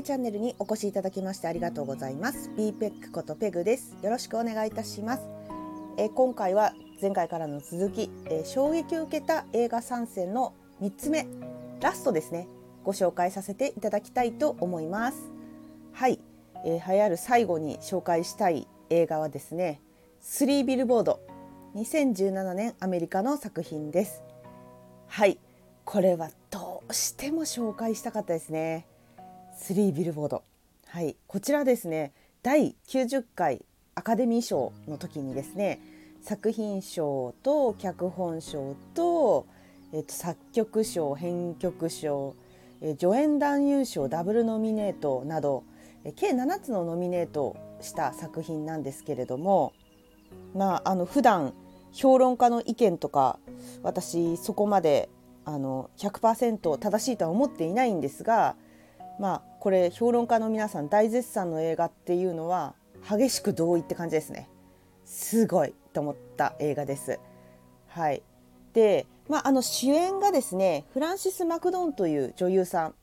ネチャンネルにお越しいただきましてありがとうございます。B ペックことペグです。よろしくお願いいたします。え今回は前回からの続き、え衝撃を受けた映画参戦の3つ目ラストですね。ご紹介させていただきたいと思います。はい、えー、流行る最後に紹介したい映画はですね3ビルボード。2017年アメリカの作品です。はい。これはどうしても紹介したかったですね。3ビルボード。はい。こちらですね第90回アカデミー賞の時にですね作品賞と脚本賞と,、えー、と作曲賞編曲賞、えー、助演男優賞ダブルノミネートなど、えー、計7つのノミネートした作品なんですけれどもまああの普段評論家の意見とか私そこまであの100%正しいとは思っていないんですがまあこれ評論家の皆さん大絶賛の映画っていうのは激しく同意って感じですねすごいと思った映画です。はい、で、まあ、あの主演がですねフランシス・マクドーンという女優さん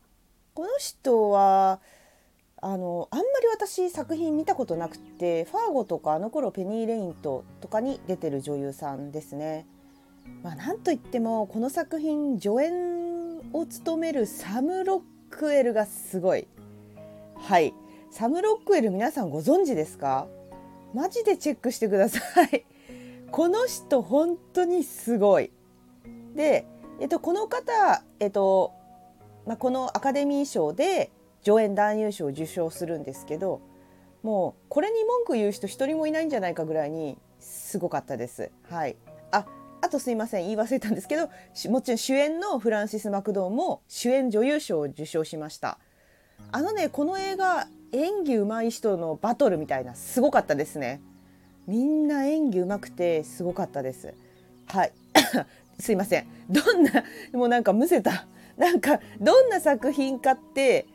この人はあのあんまり私作品見たことなくてファーゴとかあの頃ペニー・レイントとかに出てる女優さんですね。まあ、なんといってもこの作品助演を務めるサム・ロックエルがすごい。はい。サム・ロックエル皆さんご存知ですか？マジでチェックしてください。この人本当にすごい。で、えっと、この方、えっとまあ、このアカデミー賞で助演男優賞を受賞するんですけどもうこれに文句言う人一人もいないんじゃないかぐらいにすごかったです。はい、ああとすいません言い忘れたんですけどもちろん主演のフランシス・マクドーンも主演女優賞を受賞しました。あのねこの映画演技上手い人のバトルみたいなすごかったですね。みんな演技上手くてすごかったです。はい。すいません。どんなもうなんかむせた。なんかどんな作品かって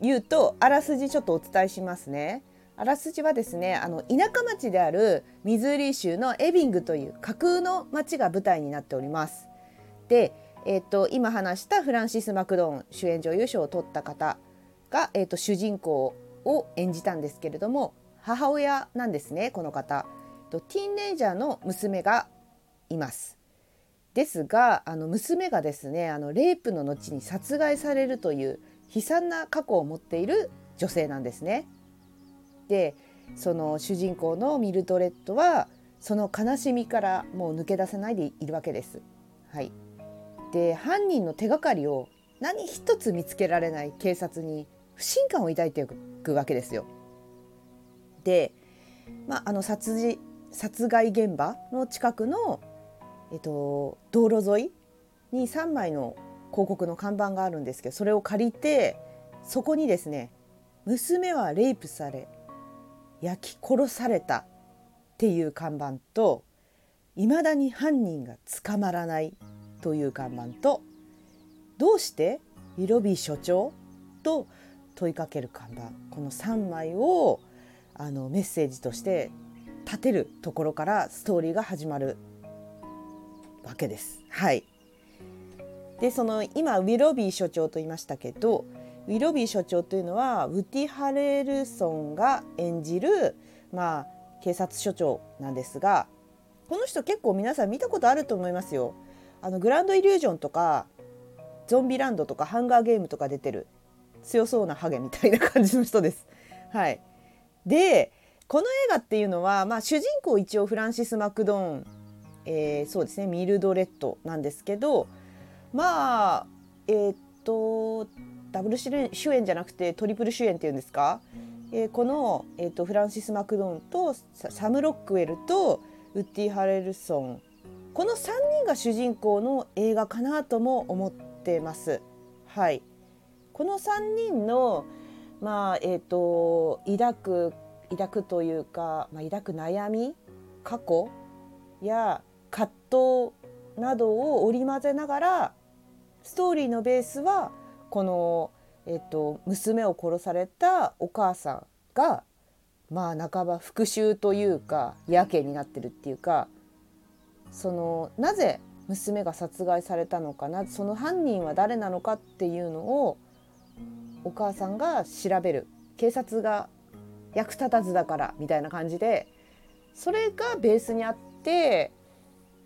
言うとあらすじちょっとお伝えしますね。あらすじはですねあの田舎町であるミズーリ州のエビングという架空の町が舞台になっております。で、えーと、今話したフランシス・マクドーン主演女優賞を取った方が、えーと、主人公を演じたんですけれども母親なんですねこの方。とティーンレイジャーの娘がいます。ですがあの娘がですねあのレイプの後に殺害されるという悲惨な過去を持っている女性なんですね。でその主人公のミルドレッドはその悲しみからもう抜け出せないでいるわけです。はい、で犯人の手がかりを何一つ見つけられない警察に不信感を抱いていくわけですよ。で、まあ、あの殺人殺害現場の近くの、えっと、道路沿いに3枚の広告の看板があるんですけどそれを借りてそこにですね娘はレイプされ焼き殺されたっていう看板といまだに犯人が捕まらないという看板とどうしてウィロビー所長と問いかける看板この3枚をあのメッセージとして立てるところからストーリーが始まるわけです。はい、でその今ウィロビー所長と言いましたけどウィロビー所長というのはウティ・ハレルソンが演じる、まあ、警察署長なんですがこの人結構皆さん見たことあると思いますよ。あのグランドイリュージョンとかゾンビランドとかハンガーゲームとか出てる強そうなハゲみたいな感じの人です。はい、でこの映画っていうのは、まあ、主人公一応フランシス・マクドーン、えー、そうですねミルドレッドなんですけどまあえー、っとダブル主演じゃなくてトリプル主演っていうんですか、えー、この、えーと、フランシス・マクドーンとサム・ロックウェルとウッディ・ハレルソン。この3人が主人公の映画かなとも思ってます。はい、この3人の、まあえーと、抱く抱くというか、まあ、抱く悩み過去や葛藤などを織り交ぜながらストーリーのベースはこの、えっと、娘を殺されたお母さんがまあ半ば復讐というかやけになってるっていうかそのなぜ娘が殺害されたのかなその犯人は誰なのかっていうのをお母さんが調べる。警察が役立たずだからみたいな感じでそれがベースにあって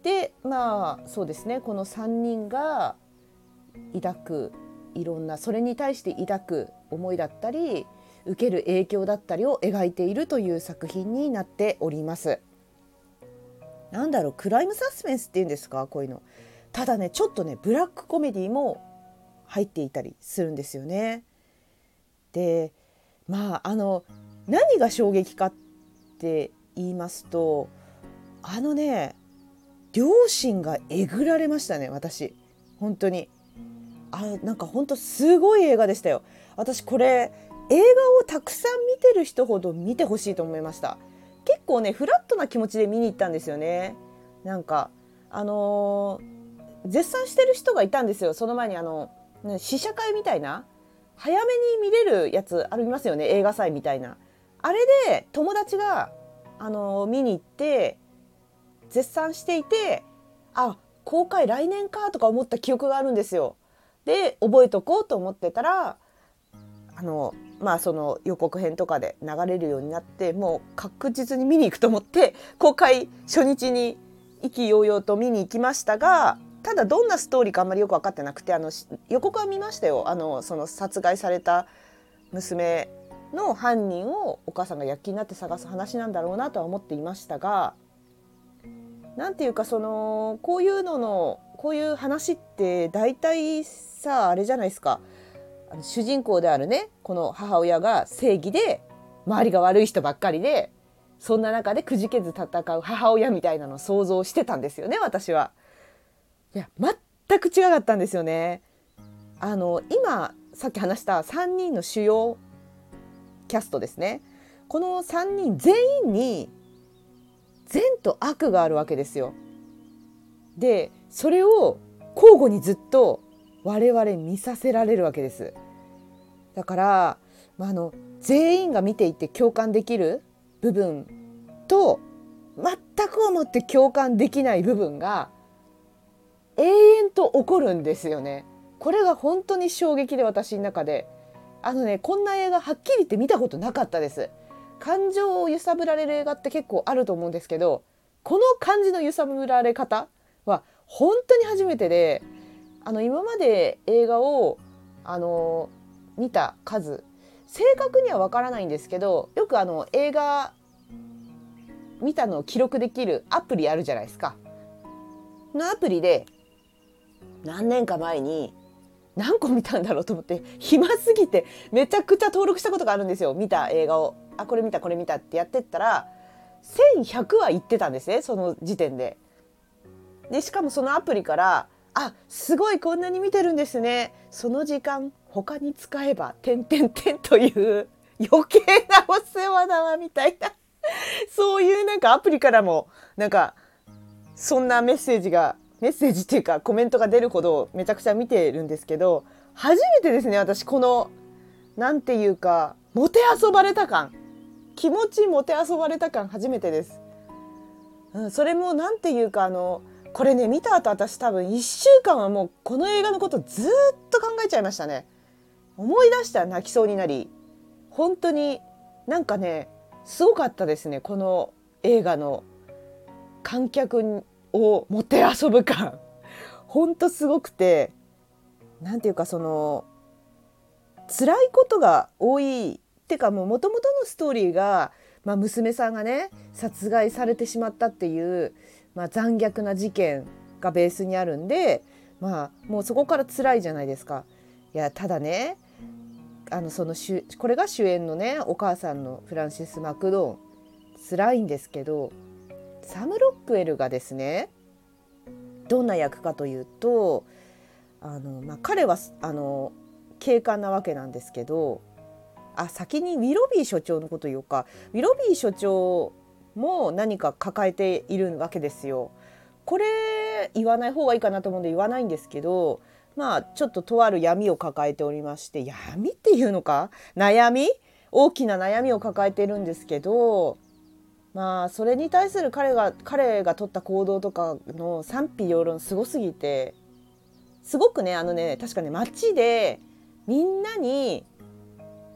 でまあそうですねこの3人が抱くいろんなそれに対して抱く思いだったり受ける影響だったりを描いているという作品になっております。なんだろうクライムサスペンスっていうんですか？こういうの。ただねちょっとねブラックコメディも入っていたりするんですよね。でまああの何が衝撃かって言いますとあのね両親がえぐられましたね私本当にあなんか本当すごい映画でしたよ。私これ映画をたくさん見てる人ほど見てほしいと思いました。結構ねフラットな気持ちで見に行ったんですよね。なんかあのー、絶賛してる人がいたんですよ。その前にあの、ね、試写会みたいな早めに見れるやつありますよね。映画祭みたいな。あれで友達があのー、見に行って絶賛していてあ公開来年かとか思った記憶があるんですよ。で覚えとこうと思ってたらあのまあその予告編とかで流れるようになってもう確実に見に行くと思って公開初日に意気揚々と見に行きましたがただどんなストーリーかあんまりよく分かってなくてあの予告は見ましたよ。あのその殺害された娘の犯人をお母さんが躍起になって探す話なんだろうなとは思っていましたが何ていうかそのこういうののこういう話って大体さあれじゃないですかあの主人公であるねこの母親が正義で周りが悪い人ばっかりでそんな中でくじけず戦う母親みたいなのを想像してたんですよね私は。いや全く違かったんですよね。あの今さっき話した3人の主要キャストですねこの3人全員に善と悪があるわけですよ。でそれを交互にずっと我々見させられるわけです。だから、まあ、あの全員が見ていて共感できる部分と全く思って共感できない部分が永遠と起こるんですよね。これが本当に衝撃で私の中であのねこんな映画はっきり言って見たことなかったです。感情を揺さぶられる映画って結構あると思うんですけどこの感じの揺さぶられ方は本当に初めてであの今まで映画をあの見た数正確には分からないんですけどよくあの映画見たのを記録できるアプリあるじゃないですか。のアプリで何年か前に何個見たんだろうと思って暇すぎてめちゃくちゃ登録したことがあるんですよ見た映画を。あこれ見たこれ見たってやってったら1100は言ってたんですねその時点で。でしかもそのアプリから「あすごいこんなに見てるんですね。その時間他に使えば」てんてんてんという余計なお世話だわみたいな。そういうなんかアプリからもなんかそんなメッセージがメッセージっていうかコメントが出るほどめちゃくちゃ見てるんですけど初めてですね私この何て言うかもてあそばれた感。気持ちもてあそばれた感初めてです。うん、それも何て言うかあのこれね見た後私多分1週間はもうこの映画のことずっと考えちゃいましたね。思い出したら泣きそうになり本当になんかねすごかったですねこの映画の観客をもてあそぶ感本当すごくて何て言うかその辛いことが多いってかもともとのストーリーが、まあ、娘さんがね殺害されてしまったっていう、まあ、残虐な事件がベースにあるんで、まあ、もうそこから辛いじゃないですか。いやただねあのそのこれが主演のねお母さんのフランシス・マクドーン辛いんですけどサム・ロックウェルがですねどんな役かというとあの、まあ、彼はあの警官なわけなんですけどあ先にウィロビー所長のこと言おうかウィロビー所長も何か抱えているわけですよ。これ言わない方がいいかなと思うんで言わないんですけどまあちょっととある闇を抱えておりまして闇っていうのか？悩み？大きな悩みを抱えてるんですけどまあそれに対する彼が彼が取った行動とかの賛否両論すごすぎてすごくねあのね確かね街でみんなに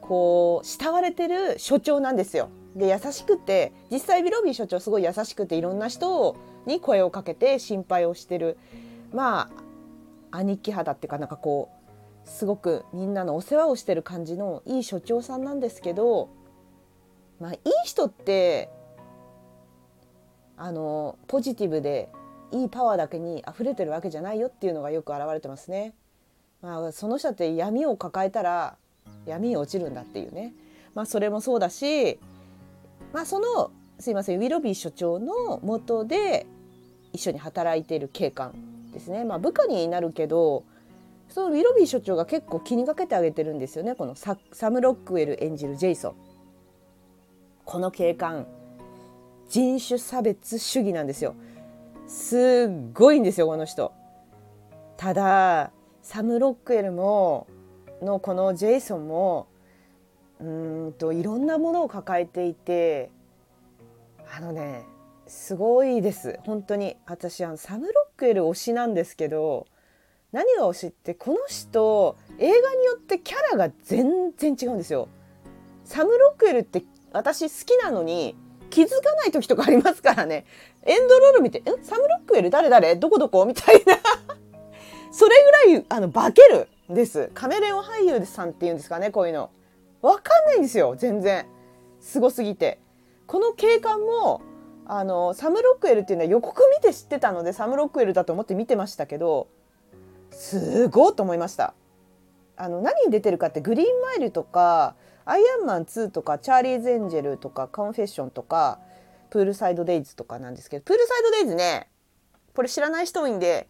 こう慕われてる所長なんですよ。で優しくて実際ビロビー所長すごい優しくていろんな人に声をかけて心配をしてるまあ兄貴肌っていうかなんかこうすごくみんなのお世話をしてる感じのいい所長さんなんですけどまあいい人ってあのポジティブでいいパワーだけに溢れてるわけじゃないよっていうのがよく表れてますね。まあ、その人って闇を抱えたら闇に落ちるんだっていうね、まあ、それもそうだし、まあ、そのすいませんウィロビー所長のもとで一緒に働いている警官ですね、まあ、部下になるけどそのウィロビー所長が結構気にかけてあげてるんですよねこのサム・ロックウェル演じるジェイソン。この警官人種差別主義なんですよ。すっごいんですよこの人。ただサム・ロックウェルものこのジェイソンもうんといろんなものを抱えていてあのねすごいです。本当に。私あのサム・ロックウェル推しなんですけど何が推しってこの人映画によってキャラが全然違うんですよ。サム・ロックウェルって私好きなのに気づかない時とかありますからね。エンドロール見て「んサム・ロックウェル誰誰？どこどこ?」みたいな。それぐらいあの化けるんです。カメレオン俳優さんっていうんですかねこういうの。分かんないんですよ全然。すごすぎて。この警官もあのサム・ロックウェルっていうのは予告見て知ってたのでサム・ロックウェルだと思って見てましたけどすごいと思いました。あの何に出てるかってグリーンマイルとかアイアンマン2とかチャーリーズ・エンジェルとかカンフェッションとかプールサイド・デイズとかなんですけどプールサイド・デイズねこれ知らない人多いんで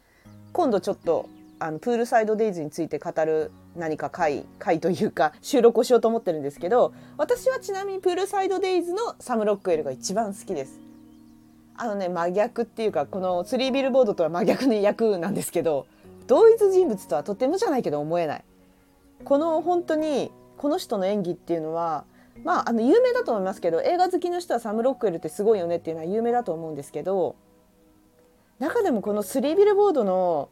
今度ちょっとあのプールサイドデイズについて語る何か回回というか収録をしようと思ってるんですけど私はちなみにプールサイドデイズのサム・ロックウェルが一番好きです。あのね真逆っていうかこのスリービルボードとは真逆の役なんですけど同一人物とはとてもじゃないけど思えない。この本当にこの人の演技っていうのはまああの有名だと思いますけど映画好きの人はサム・ロックウェルってすごいよねっていうのは有名だと思うんですけど中でもこのスリービルボードの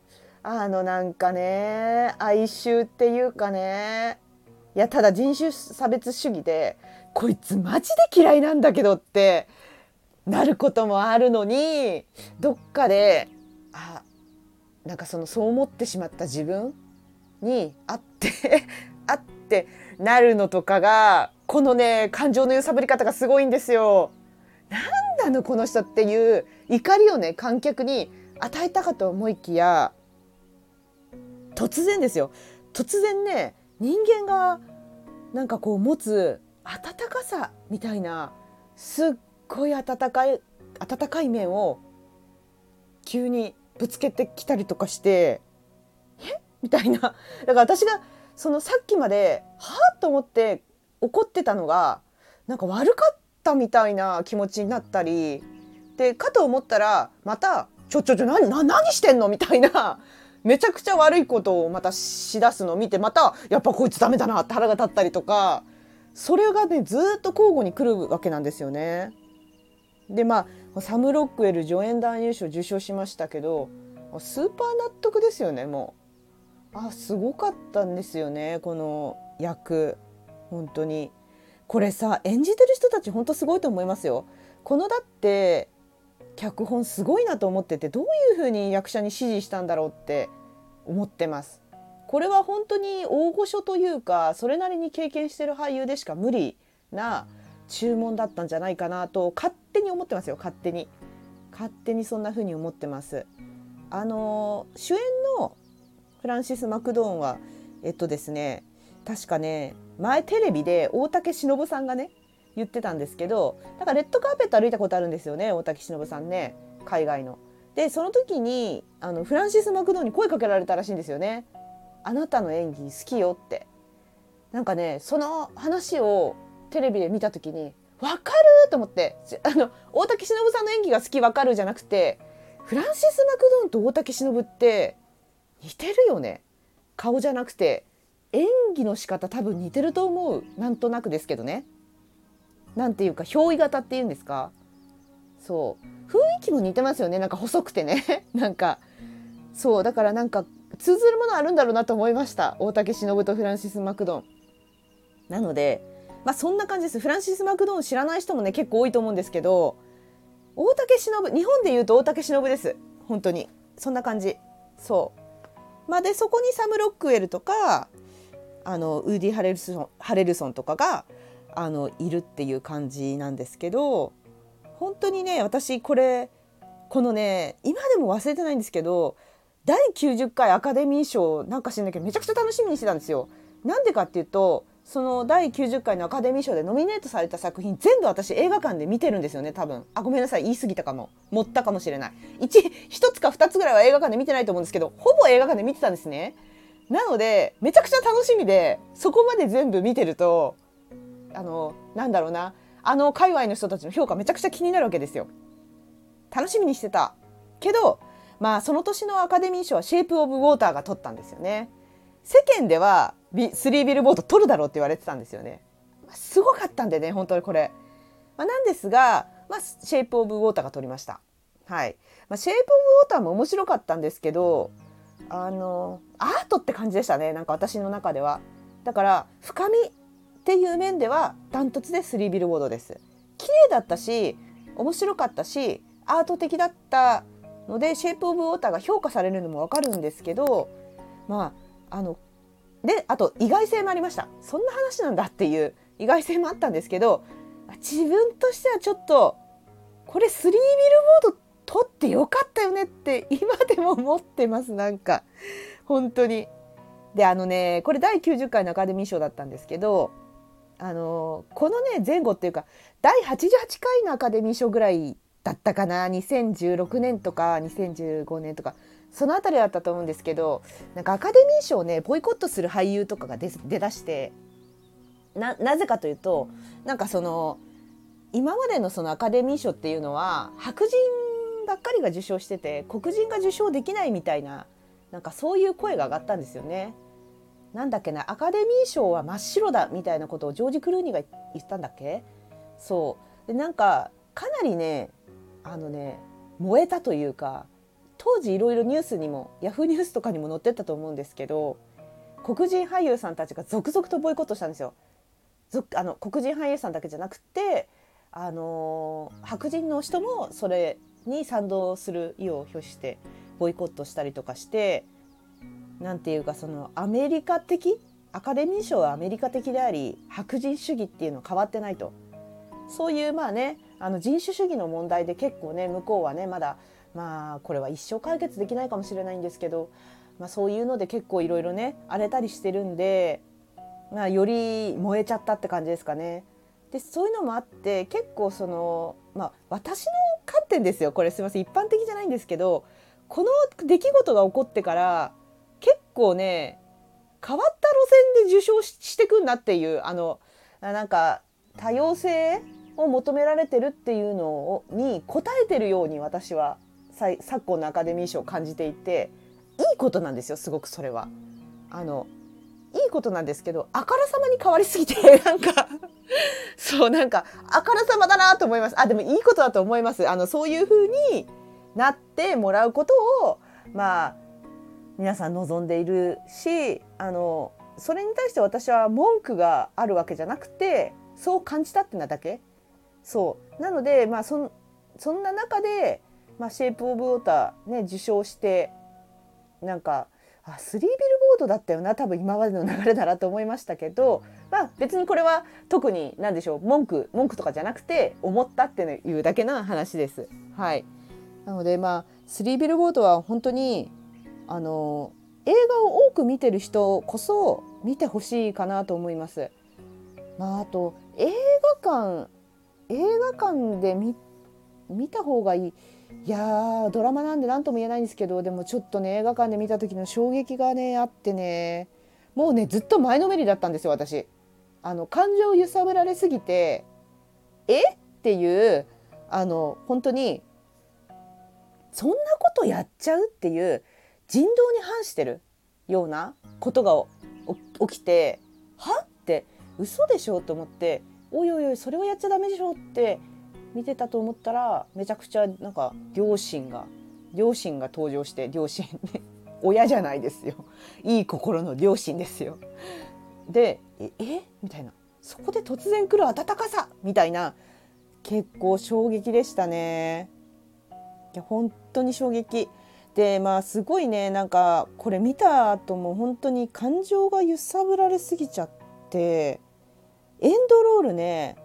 あのなんかね哀愁っていうかねいやただ人種差別主義でこいつマジで嫌いなんだけどってなることもあるのにどっかであなんかそのそう思ってしまった自分にあって あってなるのとかがこのね感情の揺さぶり方がすごいんですよ。なんなのこの人っていう怒りをね観客に与えたかと思いきや突然ですよ。突然ね人間がなんかこう持つ温かさみたいなすっごい温かい温かい面を急にぶつけてきたりとかしてえ？みたいな。だから私がそのさっきまではあと思って怒ってたのがなんか悪かったみたいな気持ちになったりでかと思ったらまた「ちょちょちょ何何してんの?」みたいな。めちゃくちゃ悪いことをまたしだすのを見てまたやっぱこいつダメだなって腹が立ったりとか。それがねずっと交互に来るわけなんですよね。でまあサム・ロックウェル助演男優賞受賞しましたけどスーパー納得ですよねもう。あすごかったんですよねこの役。本当に。これさ演じてる人たち本当すごいと思いますよ。このだって脚本すごいなと思っててどういうふうに役者に指示したんだろうって。思ってます。これは本当に大御所というかそれなりに経験してる俳優でしか無理な注文だったんじゃないかなと勝手に思ってますよ勝手に勝手にそんな風に思ってますあの主演のフランシス・マクドーンはえっとですね確かね前テレビで大竹しのぶさんがね言ってたんですけどだからレッドカーペット歩いたことあるんですよね大竹しのぶさんね海外の。でその時にあのフランシス・マクドーに声かけられたらしいんですよね。あなたの演技好きよって。なんかねその話をテレビで見た時に分かると思って。あの大竹しのぶさんの演技が好き分かるじゃなくてフランシス・マクドーンと大竹しのぶって似てるよね。顔じゃなくて演技の仕方多分似てると思う。なんとなくですけどね。なんていうか憑依型っていうんですか。そう。雰囲気も似てますよね。なんか細くてね。なんか。そうだからなんか通ずるものあるんだろうなと思いました。大竹しのぶとフランシス・マクドン。なのでまあそんな感じです。フランシス・マクドン知らない人もね結構多いと思うんですけど大竹しのぶ日本でいうと大竹しのぶです。本当に。そんな感じ。そう。まあでそこにサム・ロックウェルとかあのウーディ・ハレルソンハレルソンとかがあのいるっていう感じなんですけど本当にね私これこのね今でも忘れてないんですけど第90回アカデミー賞なんか知んないけどめちゃくちゃ楽しみにしてたんですよ。なんでかっていうとその第90回のアカデミー賞でノミネートされた作品全部私映画館で見てるんですよね多分。あごめんなさい言い過ぎたかも。持ったかもしれない。1, 1つか2つぐらいは映画館で見てないと思うんですけどほぼ映画館で見てたんですね。なのでめちゃくちゃ楽しみでそこまで全部見てるとあのなんだろうな。あの界隈の人たちの評価めちゃくちゃ気になるわけですよ楽しみにしてたけどまあその年のアカデミー賞はシェイプ・オブ・ウォーターが取ったんですよね世間ではスリービルボード取るだろうって言われてたんですよね。すごかったんでね本当にこれ。まあ、なんですが、まあ、シェイプ・オブ・ウォーターが取りました。はい。まあ、シェイプ・オブ・ウォーターも面白かったんですけどあのアートって感じでしたねなんか私の中では。だから深みっていう面ではダントツでスリービルボードです。綺麗だったし面白かったしアート的だったのでシェイプ・オブ・ウォーターが評価されるのもわかるんですけどまああのであと意外性もありましたそんな話なんだっていう意外性もあったんですけど自分としてはちょっとこれスリービルボード取ってよかったよねって今でも思ってますなんか本当に。であのねこれ第90回のアカデミー賞だったんですけどあのこのね前後っていうか第88回のアカデミー賞ぐらいだったかな2016年とか2015年とかその辺りだったと思うんですけどなんかアカデミー賞をねボイコットする俳優とかが出出だしてななぜかというとなんかその今までのそのアカデミー賞っていうのは白人ばっかりが受賞してて黒人が受賞できないみたいななんかそういう声が上がったんですよね。なんだっけなアカデミー賞は真っ白だみたいなことをジョージ・クルーニーが言ったんだっけ？そうでなんかかなりねあのね燃えたというか当時いろいろニュースにもヤフーニュースとかにも載ってたと思うんですけど黒人俳優さんたちが続々とボイコットしたんですよ。あの黒人俳優さんだけじゃなくて、あのー、白人の人もそれに賛同する意を表してボイコットしたりとかして何て言うかそのアメリカ的アカデミー賞はアメリカ的であり白人主義っていうのは変わってないと。そういうまあねあの人種主義の問題で結構ね向こうはねまだまあこれは一生解決できないかもしれないんですけど、まあ、そういうので結構いろいろね荒れたりしてるんで、まあ、より燃えちゃったって感じですかね。でそういうのもあって結構その、まあ、私の観点ですよ。これすいません。一般的じゃないんですけどこの出来事が起こってから構ね変わった路線で受賞してくんなっていうあのなんか多様性を求められてるっていうのをに応えてるように私は昨今のアカデミー賞を感じていていいことなんですよすごくそれは。あのいいことなんですけどあからさまに変わりすぎて なんかそうなんかあからさまだなと思いますあでもいいことだと思いますあのそういう風になってもらうことをまあ皆さん望んでいるしあのそれに対して私は文句があるわけじゃなくてそう感じたってなだけ。そう。なのでまあそそんな中でまあ、シェイプ・オブ・ウォーターね受賞してなんかあスリービルボードだったよな多分今までの流れだなと思いましたけど、まあ、別にこれは特に何でしょう文句文句とかじゃなくて思ったっていうだけの話です。はい、なのでまあスリービルボードは本当にあの映画を多く見てる人こそ見てほしいかなと思います。まあ、あと映画館映画館で見見た方がいいいやドラマなんで何とも言えないんですけどでもちょっとね映画館で見た時の衝撃がねあってねもうねずっと前のめりだったんですよ私。あの感情を揺さぶられすぎてえ？っていうあの本当にそんなことやっちゃうっていう人道に反してるようなことが起きては？って嘘でしょと思っておいおいおいそれはやっちゃダメでしょって見てたと思ったらめちゃくちゃなんか両親が両親が登場して両親親じゃないですよ。いい心の両親ですよ。で「ええ？みたいな「そこで突然来る温かさみたいな結構衝撃でしたね。いや本当に衝撃。でまあすごいねなんかこれ見た後も本当に感情が揺さぶられすぎちゃってエンドロールね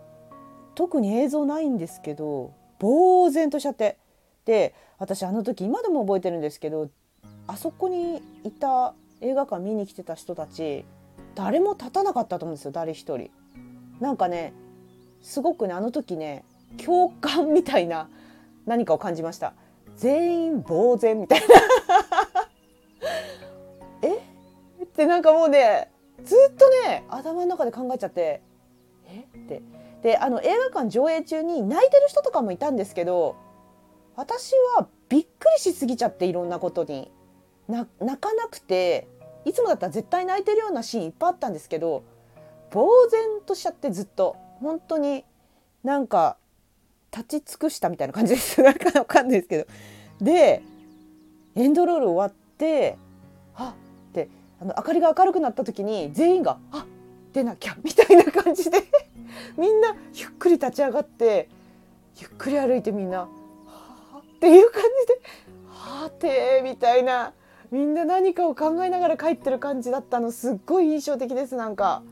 特に映像ないんですけど呆然としちゃってで私あの時今でも覚えてるんですけどあそこにいた映画館見に来てた人たち誰も立たなかったと思うんですよ誰一人。なんかねすごくねあの時ね共感みたいな何かを感じました全員呆然みたいな。え？ってなんかもうねずっとね頭の中で考えちゃってえ？って。であの映画館上映中に泣いてる人とかもいたんですけど私はびっくりしすぎちゃっていろんなことに。泣かなくていつもだったら絶対泣いてるようなシーンいっぱいあったんですけど呆然としちゃってずっと。本当になんか立ち尽くしたみたいな感じです。なんかわかんないですけど。でエンドロール終わってあってあの明かりが明るくなった時に全員が「あ出なきゃ」みたいな感じで。みんなゆっくり立ち上がってゆっくり歩いてみんな「はあ」っていう感じで「はあて」みたいな。みんな何かを考えながら帰ってる感じだったのすっごい印象的ですなんか。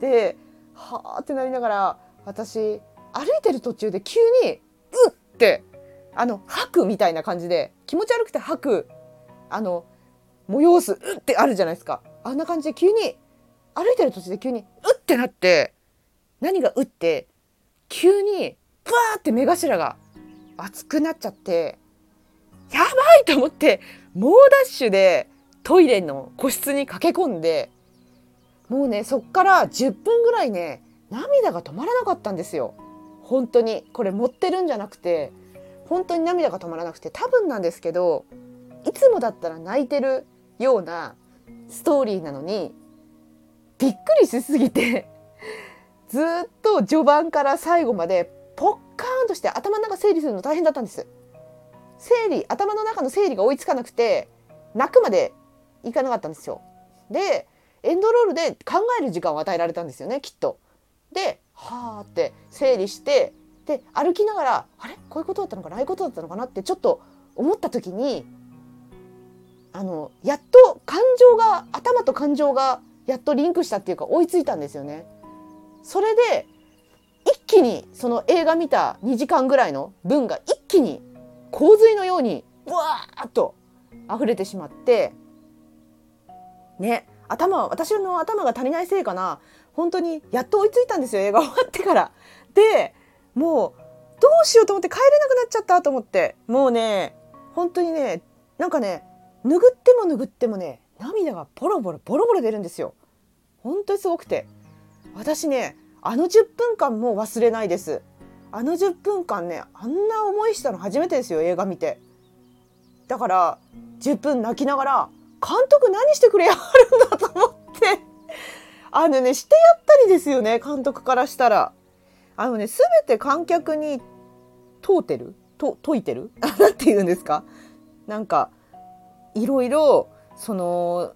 ではあってなりながら私歩いてる途中で急に「うっ!」てあの吐くみたいな感じで気持ち悪くて吐くあの催す「うっ!」てあるじゃないですかあんな感じで急に歩いてる途中で急に「うっ!」てなって何が「うって?」って急にブワーって目頭が熱くなっちゃってやばいと思って猛ダッシュでトイレの個室に駆け込んでもうねそっから10分ぐらいね涙が止まらなかったんですよ本当にこれ持ってるんじゃなくて本当に涙が止まらなくて多分なんですけどいつもだったら泣いてるようなストーリーなのにびっくりしすぎてずっと序盤から最後までポッカーンとして頭の中整理するの大変だったんです整理頭の中の整理が追いつかなくて泣くまでいかなかったんですよでエンドロールで考える時間を与えられたんですよねきっと。ではあって整理してで歩きながらあれ？こういうことだったのかな？ああいうことだったのかな？ってちょっと思った時にあのやっと感情が頭と感情がやっとリンクしたっていうか追いついたんですよね。それで一気にその映画見た2時間ぐらいの分が一気に洪水のようにブワーッと溢れてしまってね頭私の頭が足りないせいかな？本当にやっと追いついたんですよ映画終わってから。でもうどうしようと思って帰れなくなっちゃったと思ってもうね本当にねなんかね拭っても拭ってもね涙がボロボロボロボロ出るんですよ。本当にすごくて私ねあの10分間もう忘れないです。あの10分間ねあんな思いしたの初めてですよ映画見て。だから10分泣きながら監督何してくれやるんだと思ってあのねしてやったりですよね監督からしたら。あのね全て観客に問うてる？と解いてる？なんて言うんですか？なんかいろいろその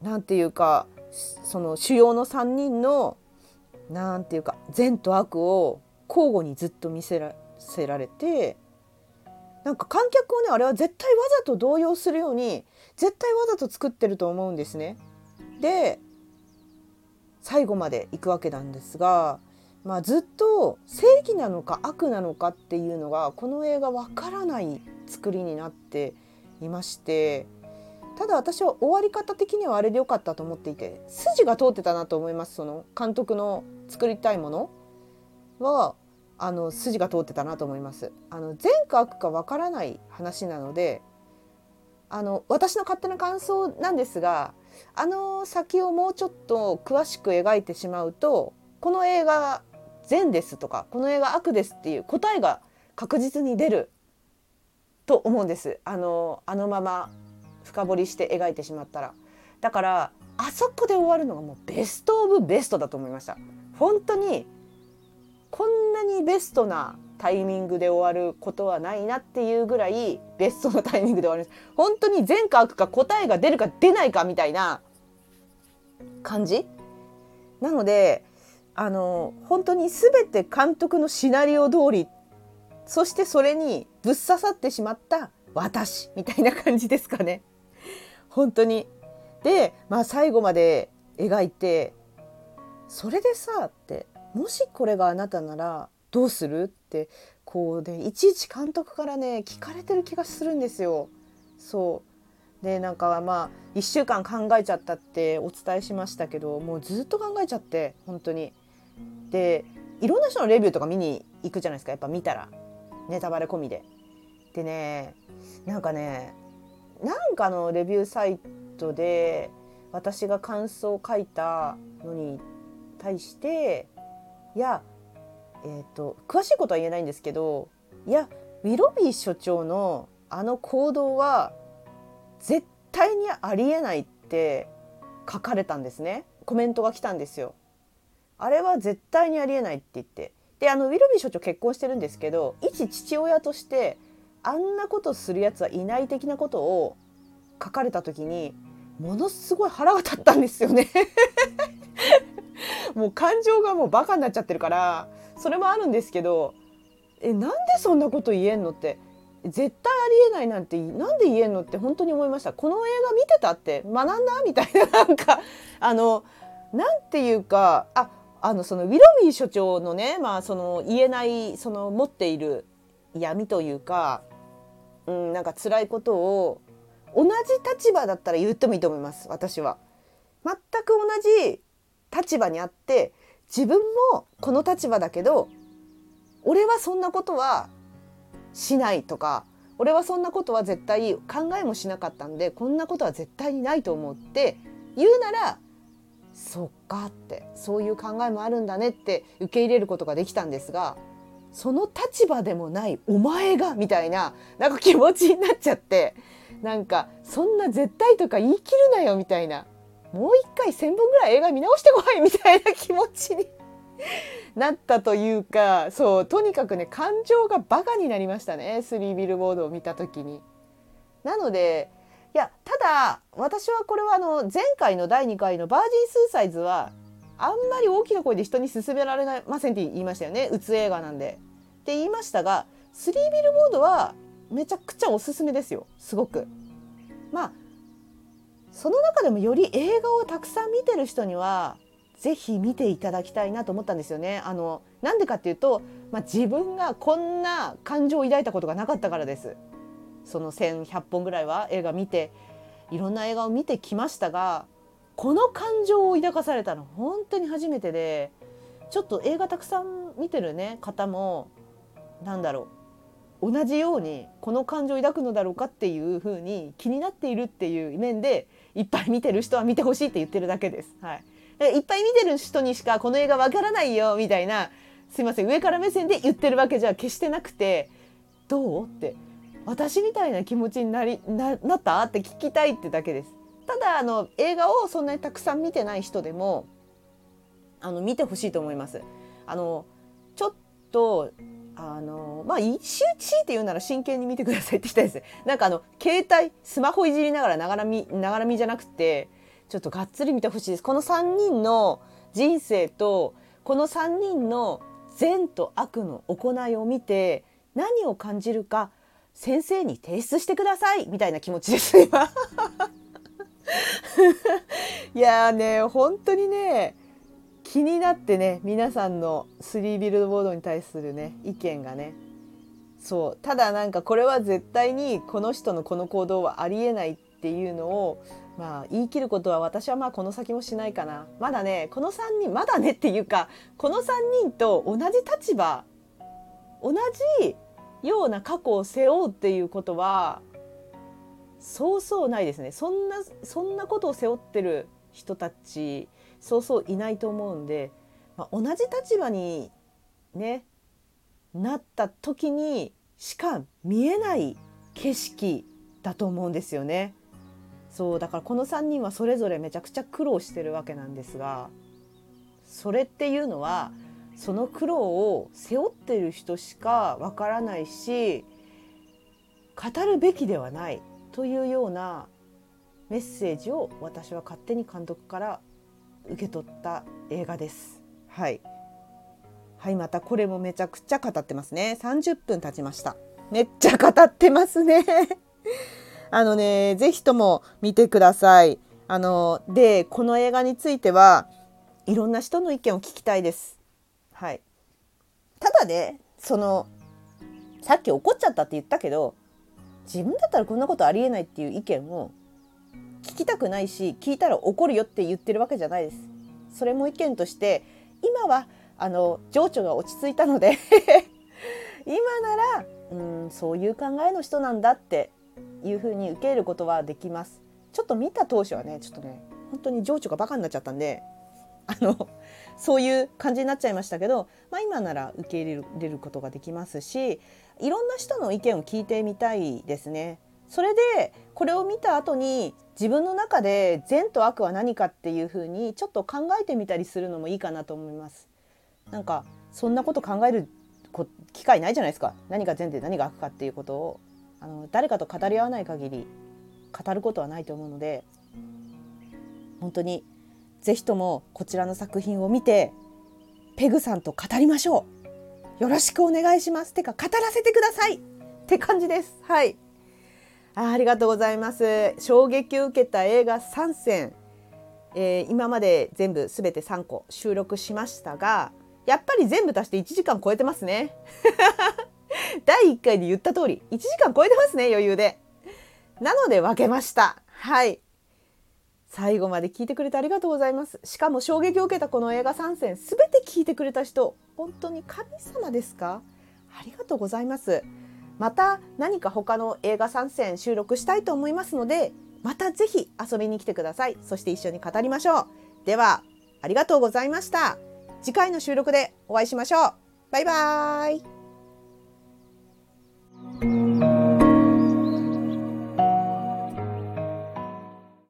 なんていうかその主要の3人のなんていうか善と悪を交互にずっと見せらせられてなんか観客をねあれは絶対わざと動揺するように絶対わざと作ってると思うんですね。で最後まで行くわけなんですが、まあ、ずっと正義なのか悪なのかっていうのがこの映画わからない作りになっていましてただ私は終わり方的にはあれで良かったと思っていて筋が通ってたなと思いますその監督の作りたいものはあの筋が通ってたなと思います。あの善か悪かわからない話なのであの私の勝手な感想なんですがあの先をもうちょっと詳しく描いてしまうとこの映画善ですとかこの映画悪ですっていう答えが確実に出ると思うんです。あのあのまま深掘りして描いてしまったら。だからあそこで終わるのがもうベストオブベストだと思いました。本当にこんなにベストなタイミングで終わることはないなっていうぐらいベストのタイミングで終わるんです。本当に善か悪か答えが出るか出ないかみたいな感じ？なのであの本当に全て監督のシナリオ通りそしてそれにぶっ刺さってしまった私みたいな感じですかね。本当に。で、まあ、最後まで描いてそれでさってもしこれがあなたならどうする？ってこうでいちいち監督からね聞かれてる気がするんですよ。そうでなんかまあ1週間考えちゃったってお伝えしましたけどもうずっと考えちゃって本当に。でいろんな人のレビューとか見に行くじゃないですかやっぱ見たらネタバレ込みで。でねなんかねなんかのレビューサイトで私が感想を書いたのに対していや、えーと、詳しいことは言えないんですけどいやウィロビー所長のあの行動は絶対にありえないって書かれたんですね。コメントが来たんですよ。あれは絶対にありえないって言って。であのウィロビー所長結婚してるんですけど一父親としてあんなことするやつはいない的なことを書かれた時にものすごい腹が立ったんですよね。もう感情がもうバカになっちゃってるからそれもあるんですけどえなんでそんなこと言えんのって絶対ありえないなんてなんで言えんのって本当に思いましたこの映画見てたって学んだみたいな なんかあのなんていうかああのそのウィロミー所長のね、まあ、その言えないその持っている闇というか、うん、なんか辛いことを同じ立場だったら言ってもいいと思います私は。全く同じ立場にあって自分もこの立場だけど俺はそんなことはしないとか俺はそんなことは絶対考えもしなかったんでこんなことは絶対にないと思って言うならそっかってそういう考えもあるんだねって受け入れることができたんですがその立場でもないお前がみたいななんか気持ちになっちゃってなんかそんな絶対とか言い切るなよみたいなもう一回1,000本ぐらい映画見直してこいみたいな気持ちになったというかそうとにかくね感情がバカになりましたねスリービルボードを見た時に。なのでいやただ私はこれはあの前回の第2回の「バージン・スーサイズ」はあんまり大きな声で人に勧められませんって言いましたよねうつ映画なんで。って言いましたがスリービルボードはめちゃくちゃおすすめですよすごく。まあその中でもより映画をたくさん見てる人にはぜひ見ていただきたいなと思ったんですよね。あのなんでかっていうと、まあ、自分がこんな感情を抱いたことがなかったからです。その1,100本ぐらいは映画見ていろんな映画を見てきましたがこの感情を抱かされたの本当に初めてでちょっと映画たくさん見てるね方もなんだろう同じようにこの感情を抱くのだろうかっていうふうに気になっているっていう面でいっぱい見てる人は見てほしいって言ってるだけです。はい、いっぱい見てる人にしかこの映画わからないよみたいなすいません上から目線で言ってるわけじゃ決してなくてどうって私みたいな気持ちになりななったって聞きたいってだけです。ただあの映画をそんなにたくさん見てない人でもあの見てほしいと思います。あのちょっとあのまあ一周地って言うなら真剣に見てくださいって言ったいです。なんかあの携帯スマホいじりながらながらみながらみじゃなくてちょっとがっつり見てほしいです。この3人の人生とこの3人の善と悪の行いを見て何を感じるか先生に提出してくださいみたいな気持ちです今 いやね本当にね気になってね皆さんのスリービルドボードに対するね意見がね。そう。ただなんかこれは絶対にこの人のこの行動はありえないっていうのをまあ言い切ることは私はまあこの先もしないかな。まだねこの3人まだね っていうかこの3人と同じ立場同じような過去を背負うっていうことはそうそうないですね。そんなそんなことを背負ってる人たちそうそういないと思うんで、まあ、同じ立場にねなった時にしか見えない景色だと思うんですよね。そうだからこの3人はそれぞれめちゃくちゃ苦労してるわけなんですがそれっていうのはその苦労を背負ってる人しかわからないし語るべきではないというようなメッセージを私は勝手に監督から受け取った映画です。はい。はいまたこれもめちゃくちゃ語ってますね。30分経ちました。めっちゃ語ってますね。あのねぜひとも見てください。あのでこの映画についてはいろんな人の意見を聞きたいです。はい。ただねそのさっき怒っちゃったって言ったけど自分だったらこんなことありえないっていう意見を聞きたくないし聞いたら怒るよって言ってるわけじゃないですそれも意見として今はあの情緒が落ち着いたので 今ならうんそういう考えの人なんだっていうふうに受け入れることはできますちょっと見た当初はねちょっとね本当に情緒がバカになっちゃったんであのそういう感じになっちゃいましたけど、まあ、今なら受け入れることができますしいろんな人の意見を聞いてみたいですね。それでこれを見た後に自分の中で善と悪は何かっていうふうにちょっと考えてみたりするのもいいかなと思います。なんかそんなこと考える機会ないじゃないですか。何が善で何が悪かっていうことを。あの誰かと語り合わない限り語ることはないと思うので。本当にぜひともこちらの作品を見てペグさんと語りましょう。よろしくお願いします。てか語らせてください。って感じです。はい。あありがとうございます。衝撃を受けた映画3選、えー、今まで全部すべて3個収録しましたがやっぱり全部足して1時間超えてますね。第1回で言った通り1時間超えてますね余裕で。なので分けました。はい。最後まで聞いてくれてありがとうございます。しかも衝撃を受けたこの映画3選全て聞いてくれた人本当に神様ですか？ありがとうございます。また何か他の映画参戦収録したいと思いますのでまたぜひ遊びに来てください。そして一緒に語りましょう。ではありがとうございました。次回の収録でお会いしましょう。バイバーイ。